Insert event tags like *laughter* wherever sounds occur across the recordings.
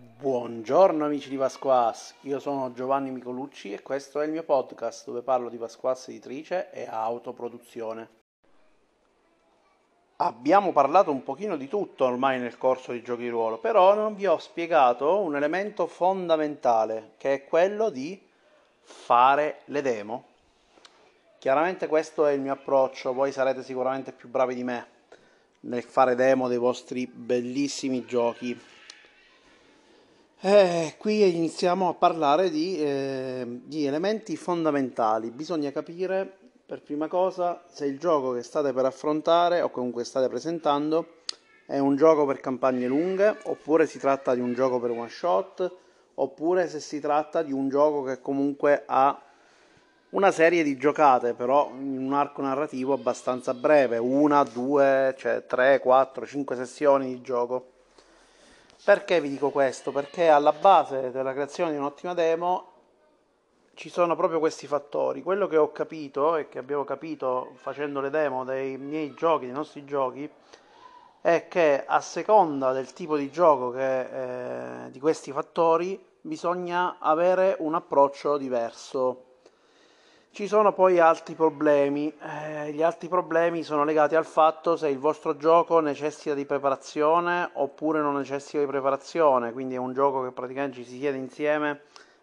Buongiorno amici di Pasquas, io sono Giovanni Micolucci e questo è il mio podcast dove parlo di Pasquas editrice e autoproduzione. Abbiamo parlato un pochino di tutto ormai nel corso di giochi ruolo, però non vi ho spiegato un elemento fondamentale che è quello di fare le demo. Chiaramente questo è il mio approccio, voi sarete sicuramente più bravi di me nel fare demo dei vostri bellissimi giochi eh, qui iniziamo a parlare di, eh, di, elementi fondamentali. Bisogna capire per prima cosa se il gioco che state per affrontare o comunque state presentando è un gioco per campagne lunghe oppure si tratta di un gioco per one shot oppure se si tratta di un gioco che comunque ha una serie di giocate però in un arco narrativo abbastanza breve, una, due, cioè tre, quattro, cinque sessioni di gioco. Perché vi dico questo? Perché alla base della creazione di un'ottima demo ci sono proprio questi fattori. Quello che ho capito e che abbiamo capito facendo le demo dei miei giochi, dei nostri giochi, è che a seconda del tipo di gioco che, eh, di questi fattori bisogna avere un approccio diverso. Ci sono poi altri problemi, eh, gli altri problemi sono legati al fatto se il vostro gioco necessita di preparazione oppure non necessita di preparazione, quindi è un gioco che praticamente ci si siede insieme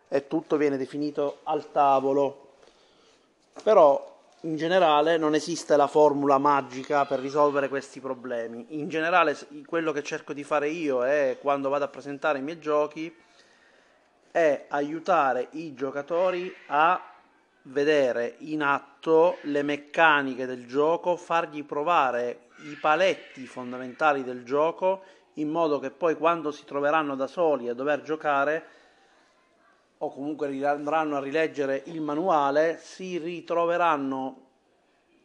e tutto viene definito al tavolo. Però in generale non esiste la formula magica per risolvere questi problemi. In generale quello che cerco di fare io è quando vado a presentare i miei giochi è aiutare i giocatori a vedere in atto le meccaniche del gioco, fargli provare i paletti fondamentali del gioco in modo che poi quando si troveranno da soli a dover giocare o comunque andranno a rileggere il manuale si ritroveranno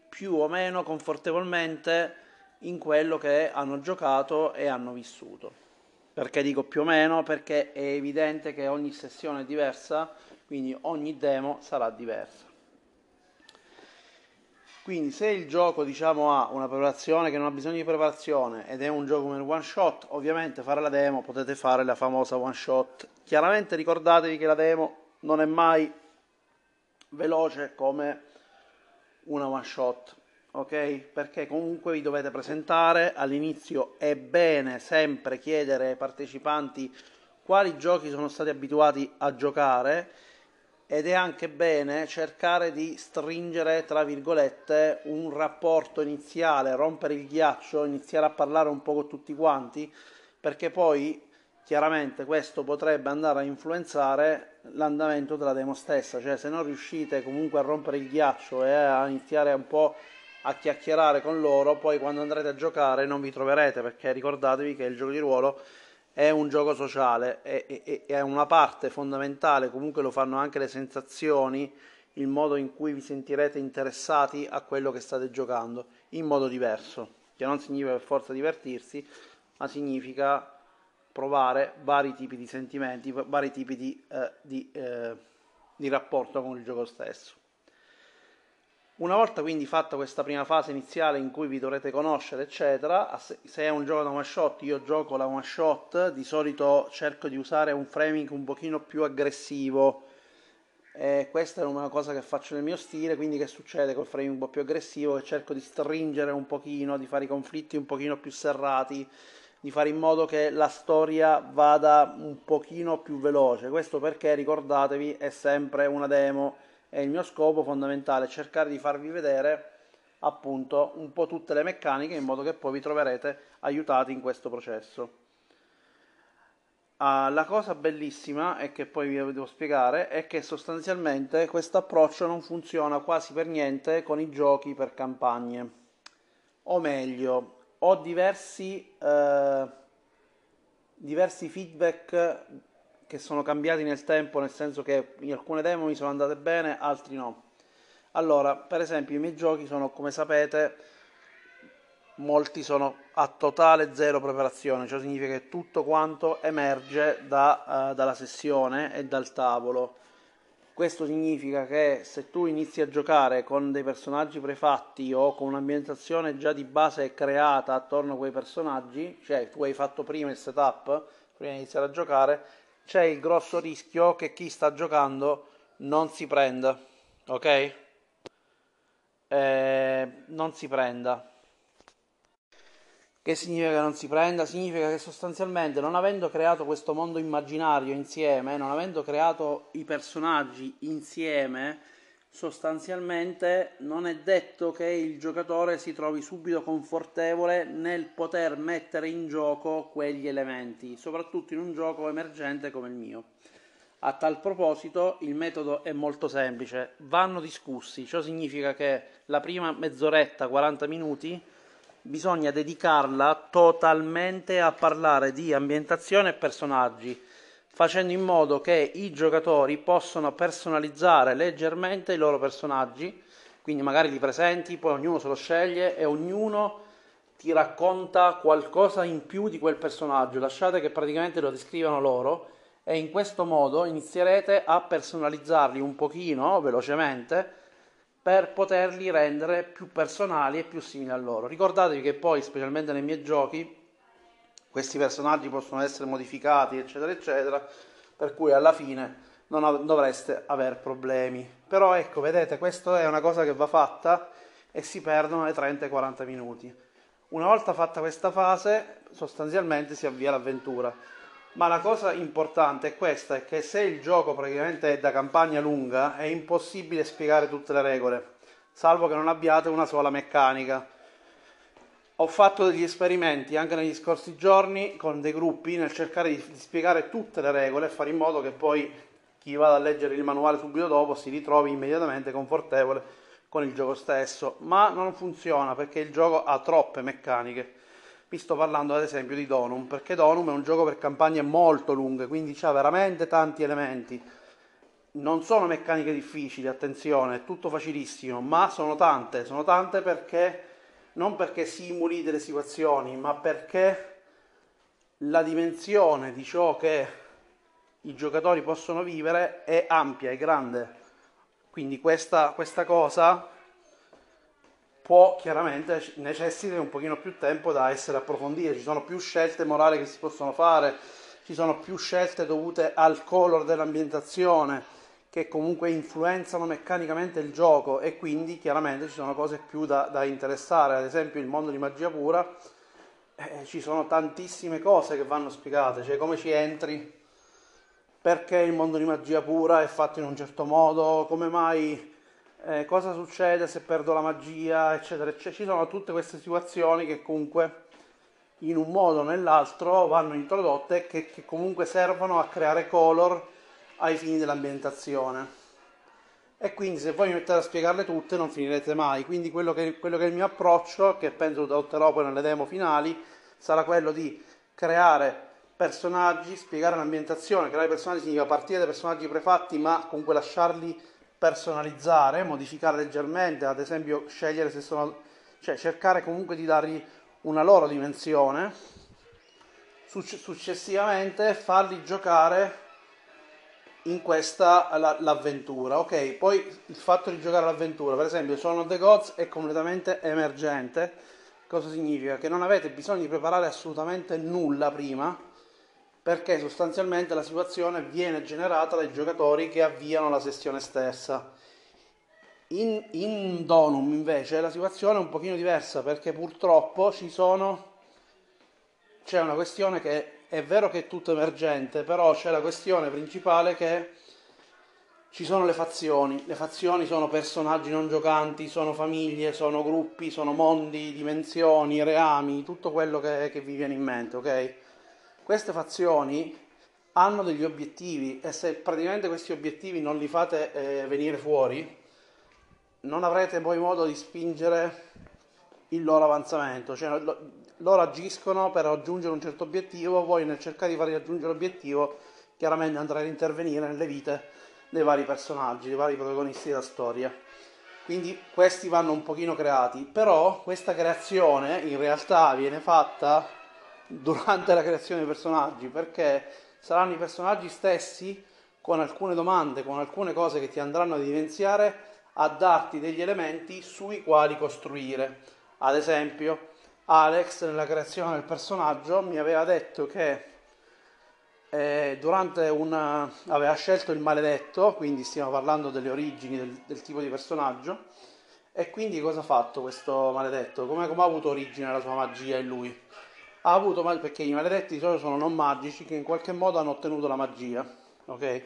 più o meno confortevolmente in quello che hanno giocato e hanno vissuto. Perché dico più o meno? Perché è evidente che ogni sessione è diversa quindi ogni demo sarà diversa. Quindi se il gioco diciamo, ha una preparazione che non ha bisogno di preparazione ed è un gioco come one shot, ovviamente fare la demo potete fare la famosa one shot. Chiaramente ricordatevi che la demo non è mai veloce come una one shot, ok? Perché comunque vi dovete presentare all'inizio è bene sempre chiedere ai partecipanti quali giochi sono stati abituati a giocare ed è anche bene cercare di stringere, tra virgolette, un rapporto iniziale, rompere il ghiaccio, iniziare a parlare un po' con tutti quanti, perché poi chiaramente questo potrebbe andare a influenzare l'andamento della demo stessa, cioè se non riuscite comunque a rompere il ghiaccio e a iniziare un po' a chiacchierare con loro, poi quando andrete a giocare non vi troverete, perché ricordatevi che il gioco di ruolo è un gioco sociale, è, è, è, una parte fondamentale, comunque lo fanno anche le sensazioni, il modo in cui vi sentirete interessati a quello che state giocando, in modo diverso, che non significa per forza divertirsi, ma significa provare vari tipi di sentimenti, vari tipi di, eh, di, eh, di rapporto con il gioco stesso. Una volta quindi fatta questa prima fase iniziale in cui vi dovrete conoscere, eccetera, se è un gioco da one shot, io gioco la one shot, di solito cerco di usare un framing un pochino più aggressivo. E questa è una cosa che faccio nel mio stile, quindi che succede col framing un po' più aggressivo? Che cerco di stringere un pochino, di fare i conflitti un pochino più serrati, di fare in modo che la storia vada un pochino più veloce. Questo perché ricordatevi è sempre una demo e il mio scopo fondamentale è cercare di farvi vedere appunto un po' tutte le meccaniche in modo che poi vi troverete aiutati in questo processo. Uh, la cosa bellissima e che poi vi devo spiegare è che sostanzialmente questo approccio non funziona quasi per niente con i giochi per campagne. O meglio, ho diversi, uh, diversi feedback che sono cambiati nel tempo, nel senso che alcune demo mi sono andate bene, altri no. Allora, per esempio, i miei giochi sono, come sapete, molti sono a totale zero preparazione, ciò significa che tutto quanto emerge da, uh, dalla sessione e dal tavolo. Questo significa che se tu inizi a giocare con dei personaggi prefatti o con un'ambientazione già di base creata attorno a quei personaggi, cioè tu hai fatto prima il setup, prima di iniziare a giocare, c'è il grosso rischio che chi sta giocando non si prenda, ok? Eh, non si prenda. Che significa che non si prenda? Significa che sostanzialmente non avendo creato questo mondo immaginario insieme, non avendo creato i personaggi insieme, sostanzialmente non è detto che il giocatore si trovi subito confortevole nel poter mettere in gioco quegli elementi, soprattutto in un gioco emergente come il mio. A tal proposito il metodo è molto semplice, vanno discussi, ciò significa che la prima mezz'oretta, 40 minuti, bisogna dedicarla totalmente a parlare di ambientazione e personaggi facendo in modo che i giocatori possano personalizzare leggermente i loro personaggi, quindi magari li presenti, poi ognuno se lo sceglie e ognuno ti racconta qualcosa in più di quel personaggio, lasciate che praticamente lo descrivano loro e in questo modo inizierete a personalizzarli un pochino velocemente per poterli rendere più personali e più simili a loro. Ricordatevi che poi, specialmente nei miei giochi, questi personaggi possono essere modificati, eccetera, eccetera, per cui alla fine non dovreste avere problemi. Però ecco, vedete, questa è una cosa che va fatta e si perdono le 30-40 minuti. Una volta fatta questa fase, sostanzialmente si avvia l'avventura. Ma la cosa importante è questa, è che se il gioco praticamente è da campagna lunga, è impossibile spiegare tutte le regole, salvo che non abbiate una sola meccanica ho fatto degli esperimenti anche negli scorsi giorni con dei gruppi nel cercare di, di spiegare tutte le regole e fare in modo che poi chi vada a leggere il manuale subito dopo si ritrovi immediatamente confortevole con il gioco stesso, ma non funziona perché il gioco ha troppe meccaniche. Vi sto parlando ad esempio di Donum, perché Donum è un gioco per campagne molto lunghe, quindi ha veramente tanti elementi. Non sono meccaniche difficili, attenzione, è tutto facilissimo, ma sono tante, sono tante perché non perché simuli delle situazioni, ma perché la dimensione di ciò che i giocatori possono vivere è ampia, è grande. Quindi questa, questa cosa può chiaramente necessita un pochino più tempo da essere approfondita, ci sono più scelte morali che si possono fare, ci sono più scelte dovute al color dell'ambientazione che comunque influenzano meccanicamente il gioco e quindi chiaramente ci sono cose più da, da interessare, ad esempio il mondo di magia pura, eh, ci sono tantissime cose che vanno spiegate, cioè come ci entri, perché il mondo di magia pura è fatto in un certo modo, come mai, eh, cosa succede se perdo la magia, eccetera, eccetera. Ci sono tutte queste situazioni che comunque in un modo o nell'altro vanno introdotte che, che comunque servono a creare color ai fini dell'ambientazione. E quindi se voi mi mettete a spiegarle tutte non finirete mai. Quindi quello che, quello che è il mio approccio, che penso adotterò poi nelle demo finali, sarà quello di creare personaggi, spiegare l'ambientazione. Creare personaggi significa partire dai personaggi prefatti, ma comunque lasciarli personalizzare, modificare leggermente, ad esempio scegliere se sono, cioè cercare comunque di dargli una loro dimensione. Successivamente farli giocare in questa la, l'avventura. Ok, poi il fatto di giocare l'avventura, per esempio, Son of the Gods è completamente emergente. Cosa significa? Che non avete bisogno di preparare assolutamente nulla prima, perché sostanzialmente la situazione viene generata dai giocatori che avviano la sessione stessa. In, in Donum invece la situazione è un pochino diversa perché purtroppo ci sono c'è una questione che è vero che è tutto emergente, però c'è la questione principale che ci sono le fazioni. Le fazioni sono personaggi non giocanti, sono famiglie, sono gruppi, sono mondi, dimensioni, reami, tutto quello che, che vi viene in mente, ok? Queste fazioni hanno degli obiettivi e se praticamente questi obiettivi non li fate eh, venire fuori, non avrete poi modo di spingere il loro avanzamento. Cioè, loro agiscono per raggiungere un certo obiettivo, voi nel cercare di far raggiungere l'obiettivo chiaramente andrete ad intervenire nelle vite dei vari personaggi, dei vari protagonisti della storia. Quindi questi vanno un pochino creati, però questa creazione in realtà viene fatta durante la creazione dei personaggi, perché saranno i personaggi stessi con alcune domande, con alcune cose che ti andranno ad evidenziare, a darti degli elementi sui quali costruire. Ad esempio, Alex nella creazione del personaggio mi aveva detto che eh, durante una... aveva scelto il maledetto, quindi stiamo parlando delle origini del, del tipo di personaggio, e quindi cosa ha fatto questo maledetto? Come, ha avuto origine la sua magia in lui? Ha avuto, perché i maledetti di solito sono non magici che in qualche modo hanno ottenuto la magia, ok?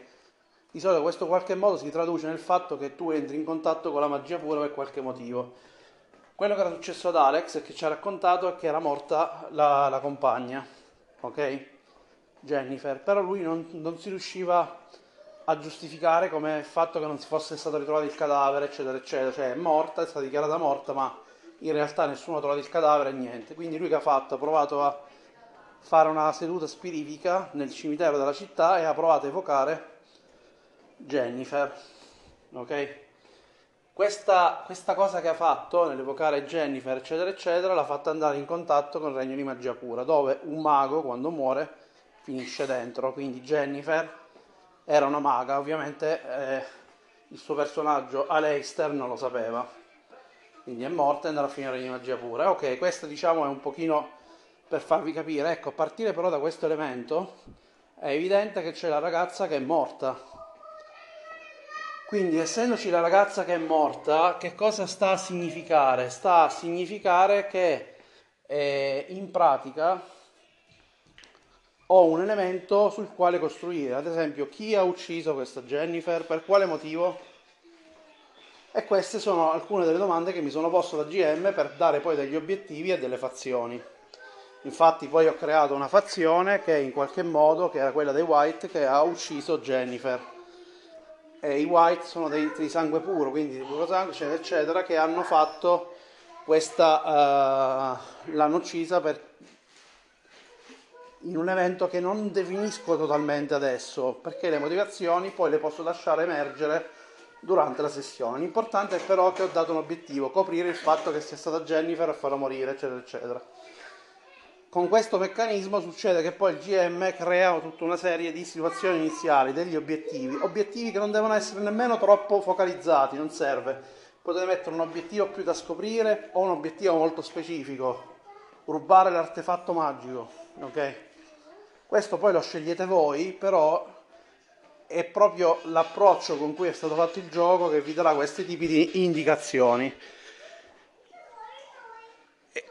Di solito questo qualche modo si traduce nel fatto che tu entri in contatto con la magia pura per qualche motivo. Quello che era successo ad Alex e che ci ha raccontato è che era morta la, la compagna, ok? Jennifer, però lui non, non, si riusciva a giustificare come il fatto che non si fosse stato ritrovato il cadavere, eccetera, eccetera, cioè è morta, è stata dichiarata morta, ma in realtà nessuno ha trovato il cadavere e niente. Quindi lui che ha fatto? Ha provato a fare una seduta spiritica nel cimitero della città e ha provato a evocare Jennifer, ok? Questa, questa, cosa che ha fatto nell'evocare Jennifer, eccetera, eccetera, l'ha fatta andare in contatto con il regno di magia pura, dove un mago, quando muore, finisce dentro. Quindi Jennifer era una maga, ovviamente eh, il suo personaggio Aleister non lo sapeva. Quindi è morta e andrà a finire in magia pura. Ok, questo diciamo è un pochino per farvi capire. Ecco, a partire però da questo elemento è evidente che c'è la ragazza che è morta quindi, essendoci la ragazza che è morta, che cosa sta a significare? Sta a significare che eh, in pratica ho un elemento sul quale costruire. Ad esempio, chi ha ucciso questa Jennifer? Per quale motivo? E queste sono alcune delle domande che mi sono posto da GM per dare poi degli obiettivi e delle fazioni. Infatti poi ho creato una fazione che in qualche modo, che era quella dei White, che ha ucciso Jennifer eh, i white sono dei, di sangue puro, quindi di puro sangue, eccetera, eccetera, che hanno fatto questa, uh, l'hanno uccisa per, in un evento che non definisco totalmente adesso, perché le motivazioni poi le posso lasciare emergere durante la sessione. L'importante è però che ho dato un obiettivo, coprire il fatto che sia stata Jennifer a farla morire, eccetera, eccetera con questo meccanismo succede che poi il GM crea tutta una serie di situazioni iniziali, degli obiettivi, obiettivi che non devono essere nemmeno troppo focalizzati, non serve. Potete mettere un obiettivo più da scoprire o un obiettivo molto specifico, rubare l'artefatto magico, ok? Questo poi lo scegliete voi, però è proprio l'approccio con cui è stato fatto il gioco che vi darà questi tipi di indicazioni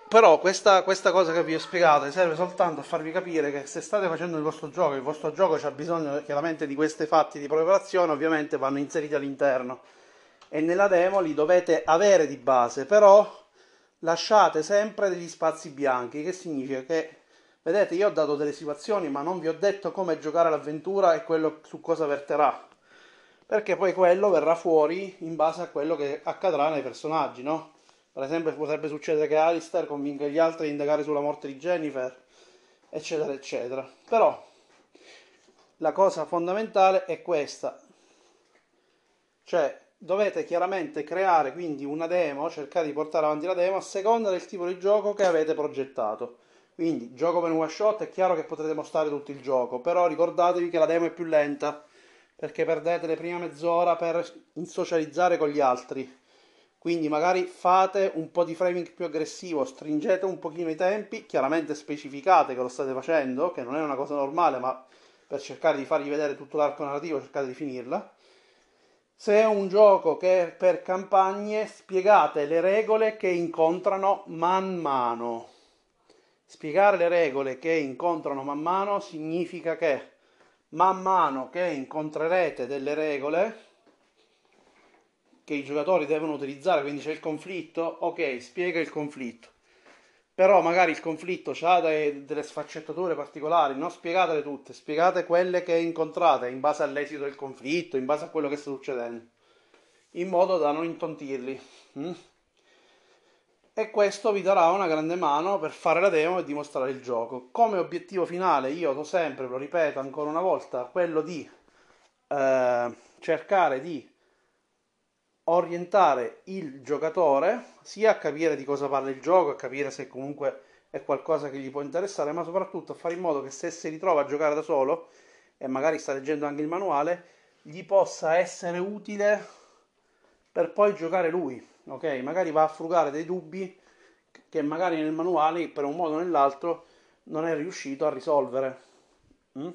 però questa, questa, cosa che vi ho spiegato serve soltanto a farvi capire che se state facendo il vostro gioco, il vostro gioco ha bisogno chiaramente di questi fatti di preparazione, ovviamente vanno inseriti all'interno e nella demo li dovete avere di base, però lasciate sempre degli spazi bianchi, che significa che, vedete, io ho dato delle situazioni, ma non vi ho detto come giocare l'avventura e quello su cosa verterà, perché poi quello verrà fuori in base a quello che accadrà nei personaggi, no? Per esempio potrebbe succedere che Alistair convinca gli altri a indagare sulla morte di Jennifer, eccetera, eccetera. Però la cosa fondamentale è questa. Cioè, dovete chiaramente creare quindi una demo, cercare di portare avanti la demo a seconda del tipo di gioco che avete progettato. Quindi, gioco per un one shot è chiaro che potrete mostrare tutto il gioco, però ricordatevi che la demo è più lenta perché perdete le prime mezz'ora per insocializzare con gli altri quindi magari fate un po' di framing più aggressivo, stringete un pochino i tempi, chiaramente specificate che lo state facendo, che non è una cosa normale, ma per cercare di fargli vedere tutto l'arco narrativo cercate di finirla. Se è un gioco che è per campagne, spiegate le regole che incontrano man mano. Spiegare le regole che incontrano man mano significa che man mano che incontrerete delle regole, che i giocatori devono utilizzare, quindi c'è il conflitto, ok, spiega il conflitto. Però magari il conflitto ha delle sfaccettature particolari, non spiegatele tutte, spiegate quelle che incontrate in base all'esito del conflitto, in base a quello che sta succedendo, in modo da non intontirli. Mm? E questo vi darà una grande mano per fare la demo e dimostrare il gioco. Come obiettivo finale, io do sempre, lo ripeto ancora una volta, quello di eh, cercare di orientare il giocatore sia a capire di cosa parla il gioco, a capire se comunque è qualcosa che gli può interessare, ma soprattutto a fare in modo che se si ritrova a giocare da solo e magari sta leggendo anche il manuale, gli possa essere utile per poi giocare lui, ok? Magari va a frugare dei dubbi che magari nel manuale per un modo o nell'altro non è riuscito a risolvere. Mm?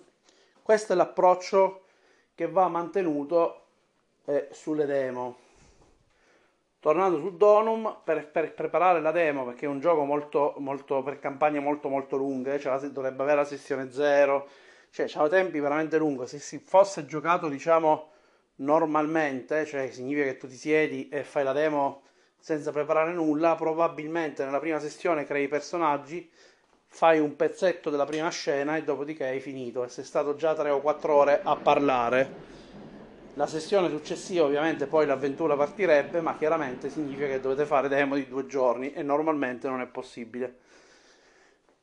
Questo è l'approccio che va mantenuto eh, sulle demo. Tornando su Donum, per, per, preparare la demo, perché è un gioco molto, molto per campagne molto molto lunghe, cioè la, dovrebbe avere la sessione 0, cioè c'ha tempi veramente lunghi, se si fosse giocato diciamo normalmente, cioè significa che tu ti siedi e fai la demo senza preparare nulla, probabilmente nella prima sessione crei i personaggi, fai un pezzetto della prima scena e dopodiché hai finito e sei stato già 3 o 4 ore a parlare. La sessione successiva ovviamente poi l'avventura partirebbe, ma chiaramente significa che dovete fare demo di due giorni e normalmente non è possibile.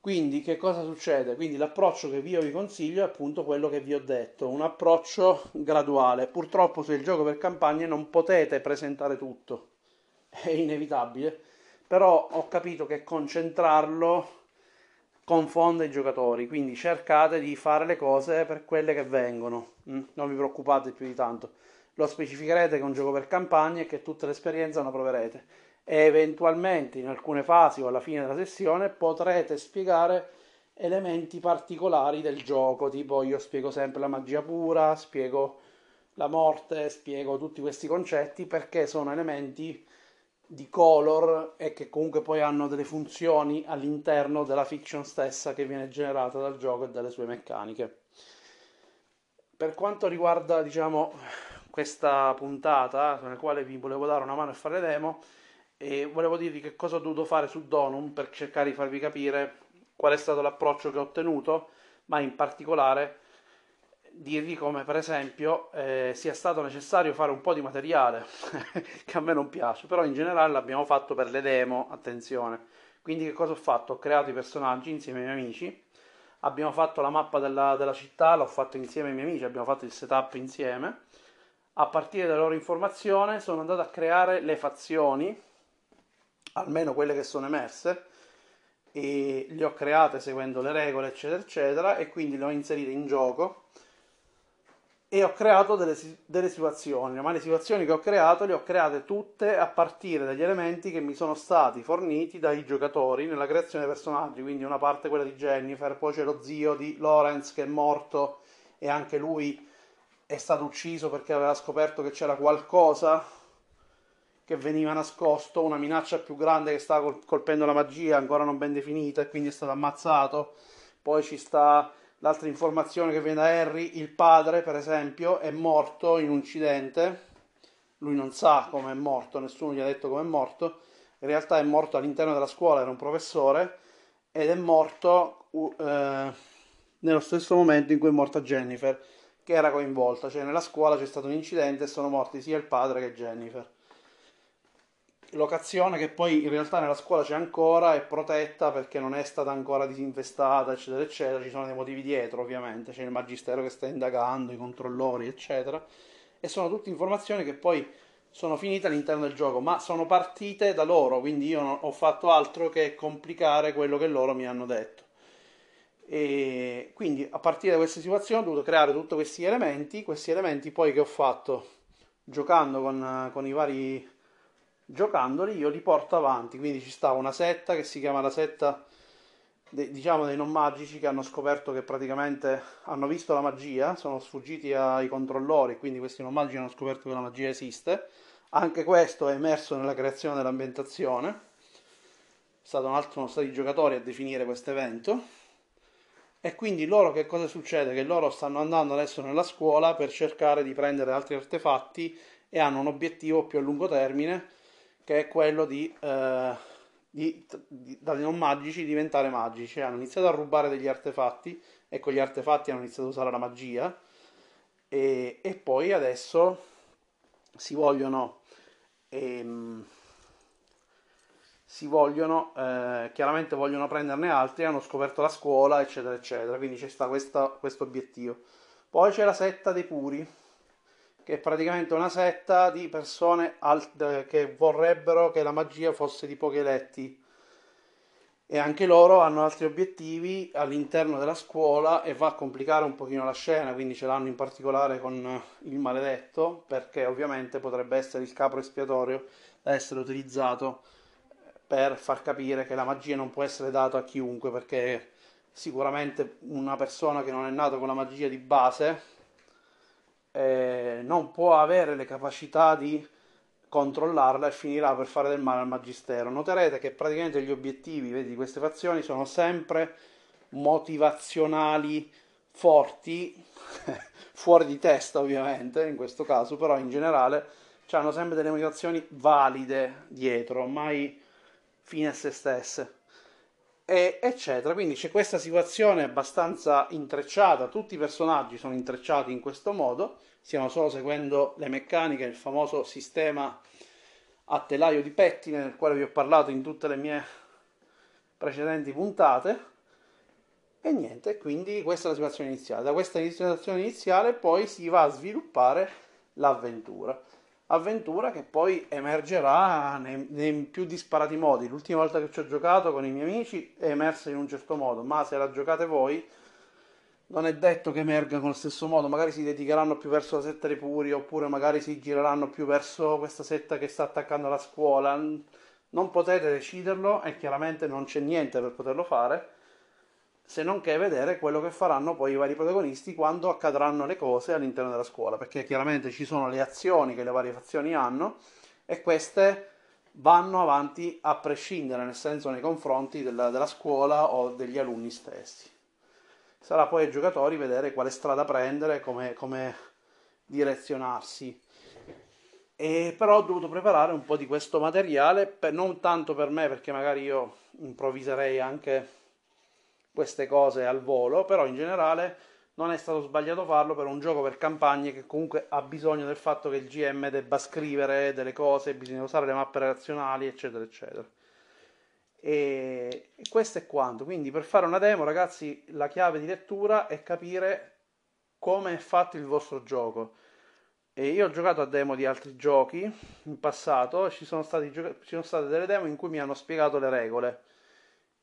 Quindi che cosa succede? Quindi l'approccio che io vi consiglio è appunto quello che vi ho detto, un approccio graduale. Purtroppo se il gioco per campagne non potete presentare tutto, è inevitabile, però ho capito che concentrarlo confonde i giocatori, quindi cercate di fare le cose per quelle che vengono, mm? non vi preoccupate più di tanto. Lo specificherete che è un gioco per campagne e che tutta l'esperienza la proverete e eventualmente in alcune fasi o alla fine della sessione potrete spiegare elementi particolari del gioco, tipo io spiego sempre la magia pura, spiego la morte, spiego tutti questi concetti perché sono elementi di color e che comunque poi hanno delle funzioni all'interno della fiction stessa che viene generata dal gioco e dalle sue meccaniche. Per quanto riguarda, diciamo, questa puntata, nella quale vi volevo dare una mano a fare demo, e volevo dirvi che cosa ho dovuto fare su Donum per cercare di farvi capire qual è stato l'approccio che ho ottenuto, ma in particolare dirvi come per esempio eh, sia stato necessario fare un po' di materiale *laughs* che a me non piace, però in generale l'abbiamo fatto per le demo, attenzione. Quindi che cosa ho fatto? Ho creato i personaggi insieme ai miei amici, abbiamo fatto la mappa della, della città, l'ho fatto insieme ai miei amici, abbiamo fatto il setup insieme. A partire dalla loro informazione sono andato a creare le fazioni almeno quelle che sono emerse, e le ho create seguendo le regole, eccetera, eccetera, e quindi le ho inserite in gioco e ho creato delle, delle situazioni, ma le situazioni che ho creato le ho create tutte a partire dagli elementi che mi sono stati forniti dai giocatori nella creazione dei personaggi, quindi una parte quella di Jennifer, poi c'è lo zio di Lawrence che è morto e anche lui è stato ucciso perché aveva scoperto che c'era qualcosa che veniva nascosto, una minaccia più grande che stava colpendo la magia, ancora non ben definita, e quindi è stato ammazzato. Poi ci sta l'altra informazione che viene da Harry, il padre, per esempio, è morto in un incidente. Lui non sa come è morto, nessuno gli ha detto come è morto. In realtà è morto all'interno della scuola, era un professore, ed è morto eh, nello stesso momento in cui è morta Jennifer, che era coinvolta. Cioè nella scuola c'è stato un incidente e sono morti sia il padre che Jennifer locazione che poi in realtà nella scuola c'è ancora, è protetta perché non è stata ancora disinfestata, eccetera, eccetera. Ci sono dei motivi dietro, ovviamente. C'è il magistero che sta indagando, i controllori, eccetera. E sono tutte informazioni che poi sono finite all'interno del gioco, ma sono partite da loro, quindi io non ho fatto altro che complicare quello che loro mi hanno detto. E quindi a partire da queste situazioni ho dovuto creare tutti questi elementi, questi elementi poi che ho fatto giocando con, con i vari giocandoli io li porto avanti. Quindi ci sta una setta che si chiama la setta de, diciamo dei non magici che hanno scoperto che praticamente hanno visto la magia, sono sfuggiti ai controllori, quindi questi non magici hanno scoperto che la magia esiste. Anche questo è emerso nella creazione dell'ambientazione. È stato un altro, sono stati i giocatori a definire questo evento. E quindi loro che cosa succede? Che loro stanno andando adesso nella scuola per cercare di prendere altri artefatti e hanno un obiettivo più a lungo termine che è quello di, eh, di, di, dai non magici diventare magici. Hanno iniziato a rubare degli artefatti e con gli artefatti hanno iniziato a usare la magia e, e poi adesso si vogliono... Ehm, si vogliono, eh, chiaramente vogliono prenderne altri, hanno scoperto la scuola, eccetera, eccetera. Quindi c'è sta questo obiettivo. Poi c'è la setta dei puri, che è praticamente una setta di persone alt- che vorrebbero che la magia fosse di pochi eletti. E anche loro hanno altri obiettivi all'interno della scuola e va a complicare un pochino la scena, quindi ce l'hanno in particolare con il maledetto, perché ovviamente potrebbe essere il capro espiatorio da essere utilizzato per far capire che la magia non può essere data a chiunque, perché sicuramente una persona che non è nata con la magia di base eh, non può avere le capacità di controllarla e finirà per fare del male al magistero. Noterete che praticamente gli obiettivi vedi, di queste fazioni sono sempre motivazionali forti, *laughs* fuori di testa ovviamente in questo caso, però in generale hanno sempre delle motivazioni valide dietro, mai fine a se stesse. E, eccetera. Quindi c'è questa situazione abbastanza intrecciata, tutti i personaggi sono intrecciati in questo modo, stiamo solo seguendo le meccaniche, il famoso sistema a telaio di pettine del quale vi ho parlato in tutte le mie precedenti puntate. E niente, quindi questa è la situazione iniziale. Da questa situazione iniziale poi si va a sviluppare l'avventura. Avventura che poi emergerà nei, nei più disparati modi. L'ultima volta che ci ho giocato con i miei amici è emersa in un certo modo, ma se la giocate voi non è detto che emerga con lo stesso modo, magari si dedicheranno più verso la setta dei puri, oppure magari si gireranno più verso questa setta che sta attaccando la scuola. Non potete deciderlo e chiaramente non c'è niente per poterlo fare, se non che vedere quello che faranno poi i vari protagonisti quando accadranno le cose all'interno della scuola, perché chiaramente ci sono le azioni che le varie fazioni hanno e queste vanno avanti a prescindere, nel senso nei confronti della, della scuola o degli alunni stessi sarà poi ai giocatori vedere quale strada prendere, come, come direzionarsi. E però ho dovuto preparare un po' di questo materiale, per, non tanto per me, perché magari io improvviserei anche queste cose al volo, però in generale non è stato sbagliato farlo per un gioco per campagne che comunque ha bisogno del fatto che il GM debba scrivere delle cose, bisogna usare le mappe relazionali, eccetera, eccetera. E, questo è quanto. Quindi per fare una demo, ragazzi, la chiave di lettura è capire come è fatto il vostro gioco. E io ho giocato a demo di altri giochi in passato, ci sono, stati, ci sono state delle demo in cui mi hanno spiegato le regole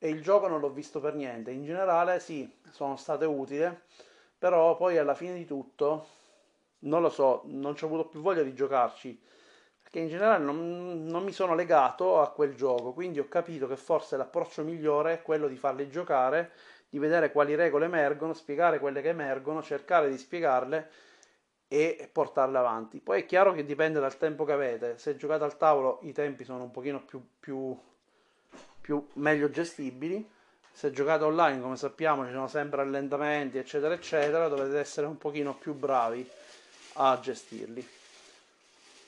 e il gioco non l'ho visto per niente. In generale sì, sono state utili, però poi alla fine di tutto, non lo so, non ci ho avuto più voglia di giocarci che in generale non, non, mi sono legato a quel gioco, quindi ho capito che forse l'approccio migliore è quello di farli giocare, di vedere quali regole emergono, spiegare quelle che emergono, cercare di spiegarle e portarle avanti. Poi è chiaro che dipende dal tempo che avete, se giocate al tavolo i tempi sono un pochino più, più, più meglio gestibili, se giocate online come sappiamo ci sono sempre allentamenti eccetera eccetera, dovete essere un pochino più bravi a gestirli.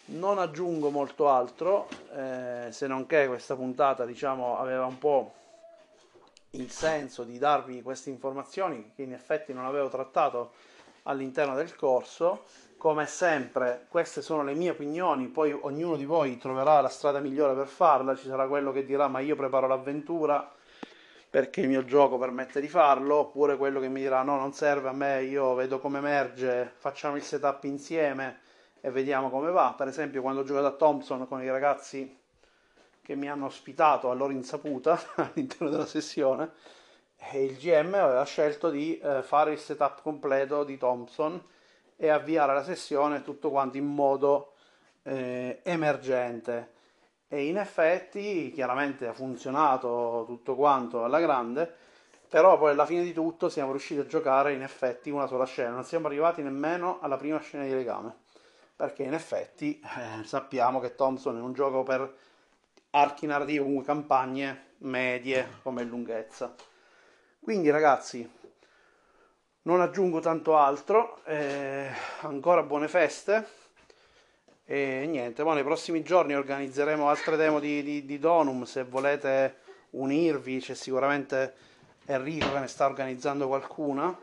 Non aggiungo molto altro, eh, se non che questa puntata diciamo, aveva un po' il senso di darvi queste informazioni che in effetti non avevo trattato all'interno del corso. Come sempre, queste sono le mie opinioni, poi ognuno di voi troverà la strada migliore per farla, ci sarà quello che dirà ma io preparo l'avventura perché il mio gioco permette di farlo, oppure quello che mi dirà no, non serve a me, io vedo come emerge, facciamo il setup insieme e vediamo come va. Per esempio, quando ho giocato a Thompson con i ragazzi che mi hanno ospitato a loro insaputa *laughs* all'interno della sessione, e il GM aveva scelto di eh, fare il setup completo di Thompson e avviare la sessione tutto quanto in modo eh, emergente. E in effetti, chiaramente ha funzionato tutto quanto alla grande, però poi alla fine di tutto siamo riusciti a giocare in effetti una sola scena, non siamo arrivati nemmeno alla prima scena di legame perché in effetti eh, sappiamo che Thompson è un gioco per archi narrativi, comunque campagne medie come lunghezza. Quindi ragazzi, non aggiungo tanto altro, eh, ancora buone feste. E niente, poi nei prossimi giorni organizzeremo altre demo di, di, di Donum, se volete unirvi c'è sicuramente Enrico che ne sta organizzando qualcuna.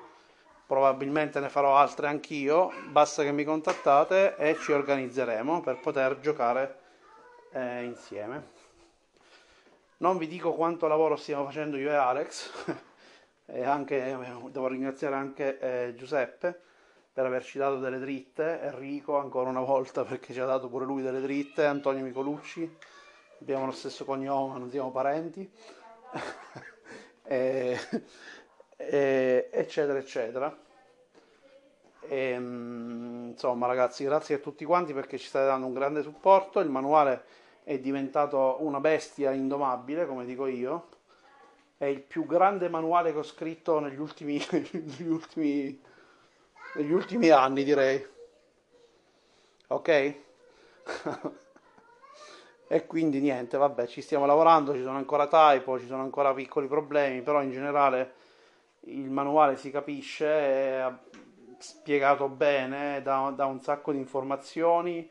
Probabilmente ne farò altre anch'io, basta che mi contattate e ci organizzeremo per poter giocare eh, insieme. Non vi dico quanto lavoro stiamo facendo io e Alex, *laughs* e anche, devo ringraziare anche eh, Giuseppe per averci dato delle dritte, Enrico ancora una volta perché ci ha dato pure lui delle dritte, Antonio Micolucci, abbiamo lo stesso cognome non siamo parenti. *laughs* e, e, eccetera eccetera e, ehm, insomma ragazzi grazie a tutti quanti perché ci state dando un grande supporto il manuale è diventato una bestia indomabile come dico io è il più grande manuale che ho scritto negli ultimi, *laughs* negli ultimi, negli ultimi anni, direi. Ok? *laughs* e quindi niente, vabbè, ci stiamo lavorando, ci sono ancora typo, ci sono ancora piccoli problemi, però in generale il manuale si capisce, è spiegato bene, dà, dà un sacco di informazioni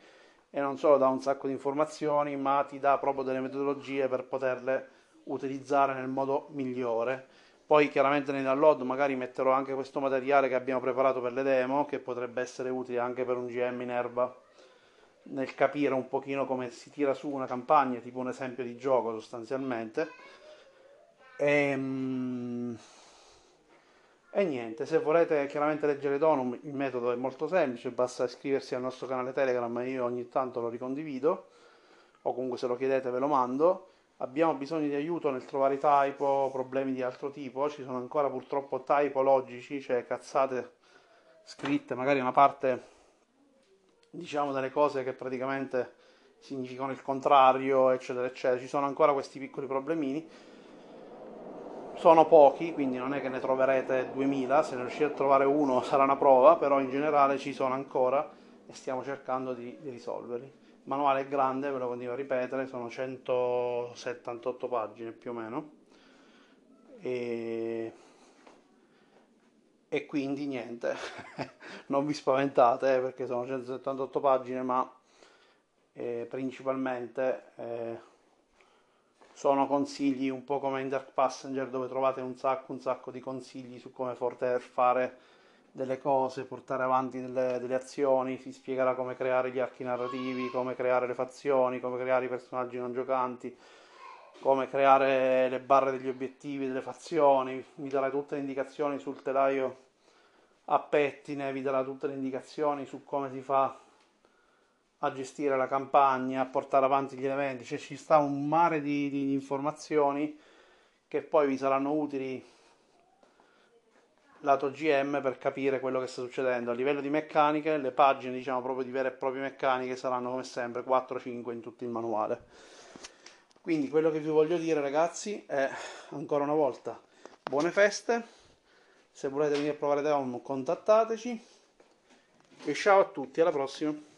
e non solo dà un sacco di informazioni, ma ti dà proprio delle metodologie per poterle utilizzare nel modo migliore. Poi chiaramente nei download magari metterò anche questo materiale che abbiamo preparato per le demo, che potrebbe essere utile anche per un GM in erba, nel capire un pochino come si tira su una campagna, tipo un esempio di gioco sostanzialmente. E, ehm, e niente, se volete chiaramente leggere Donum, il metodo è molto semplice, basta iscriversi al nostro canale Telegram io ogni tanto lo ricondivido, o comunque se lo chiedete ve lo mando abbiamo bisogno di aiuto nel trovare typo, problemi di altro tipo, ci sono ancora purtroppo typo logici, cioè cazzate scritte, magari una parte diciamo delle cose che praticamente significano il contrario, eccetera, eccetera. Ci sono ancora questi piccoli problemini. Sono pochi, quindi non è che ne troverete 2000, se ne riuscite a trovare uno sarà una prova, però in generale ci sono ancora e stiamo cercando di, di risolverli manuale è grande, ve lo continuo a ripetere, sono 178 pagine più o meno. E, e quindi niente, *laughs* non vi spaventate eh, perché sono 178 pagine, ma eh, principalmente eh, sono consigli un po' come in Dark Passenger dove trovate un sacco, un sacco di consigli su come poter fare delle cose, portare avanti delle, delle, azioni, si spiegherà come creare gli archi narrativi, come creare le fazioni, come creare i personaggi non giocanti, come creare le barre degli obiettivi delle fazioni, vi darà tutte le indicazioni sul telaio a pettine, vi darà tutte le indicazioni su come si fa a gestire la campagna, a portare avanti gli eventi, cioè ci sta un mare di, di informazioni che poi vi saranno utili lato GM per capire quello che sta succedendo. A livello di meccaniche, le pagine, diciamo proprio di vere e proprie meccaniche, saranno come sempre 4-5 in tutto il manuale. Quindi quello che vi voglio dire ragazzi è ancora una volta buone feste. Se volete venire a provare Deom contattateci. E ciao a tutti, alla prossima.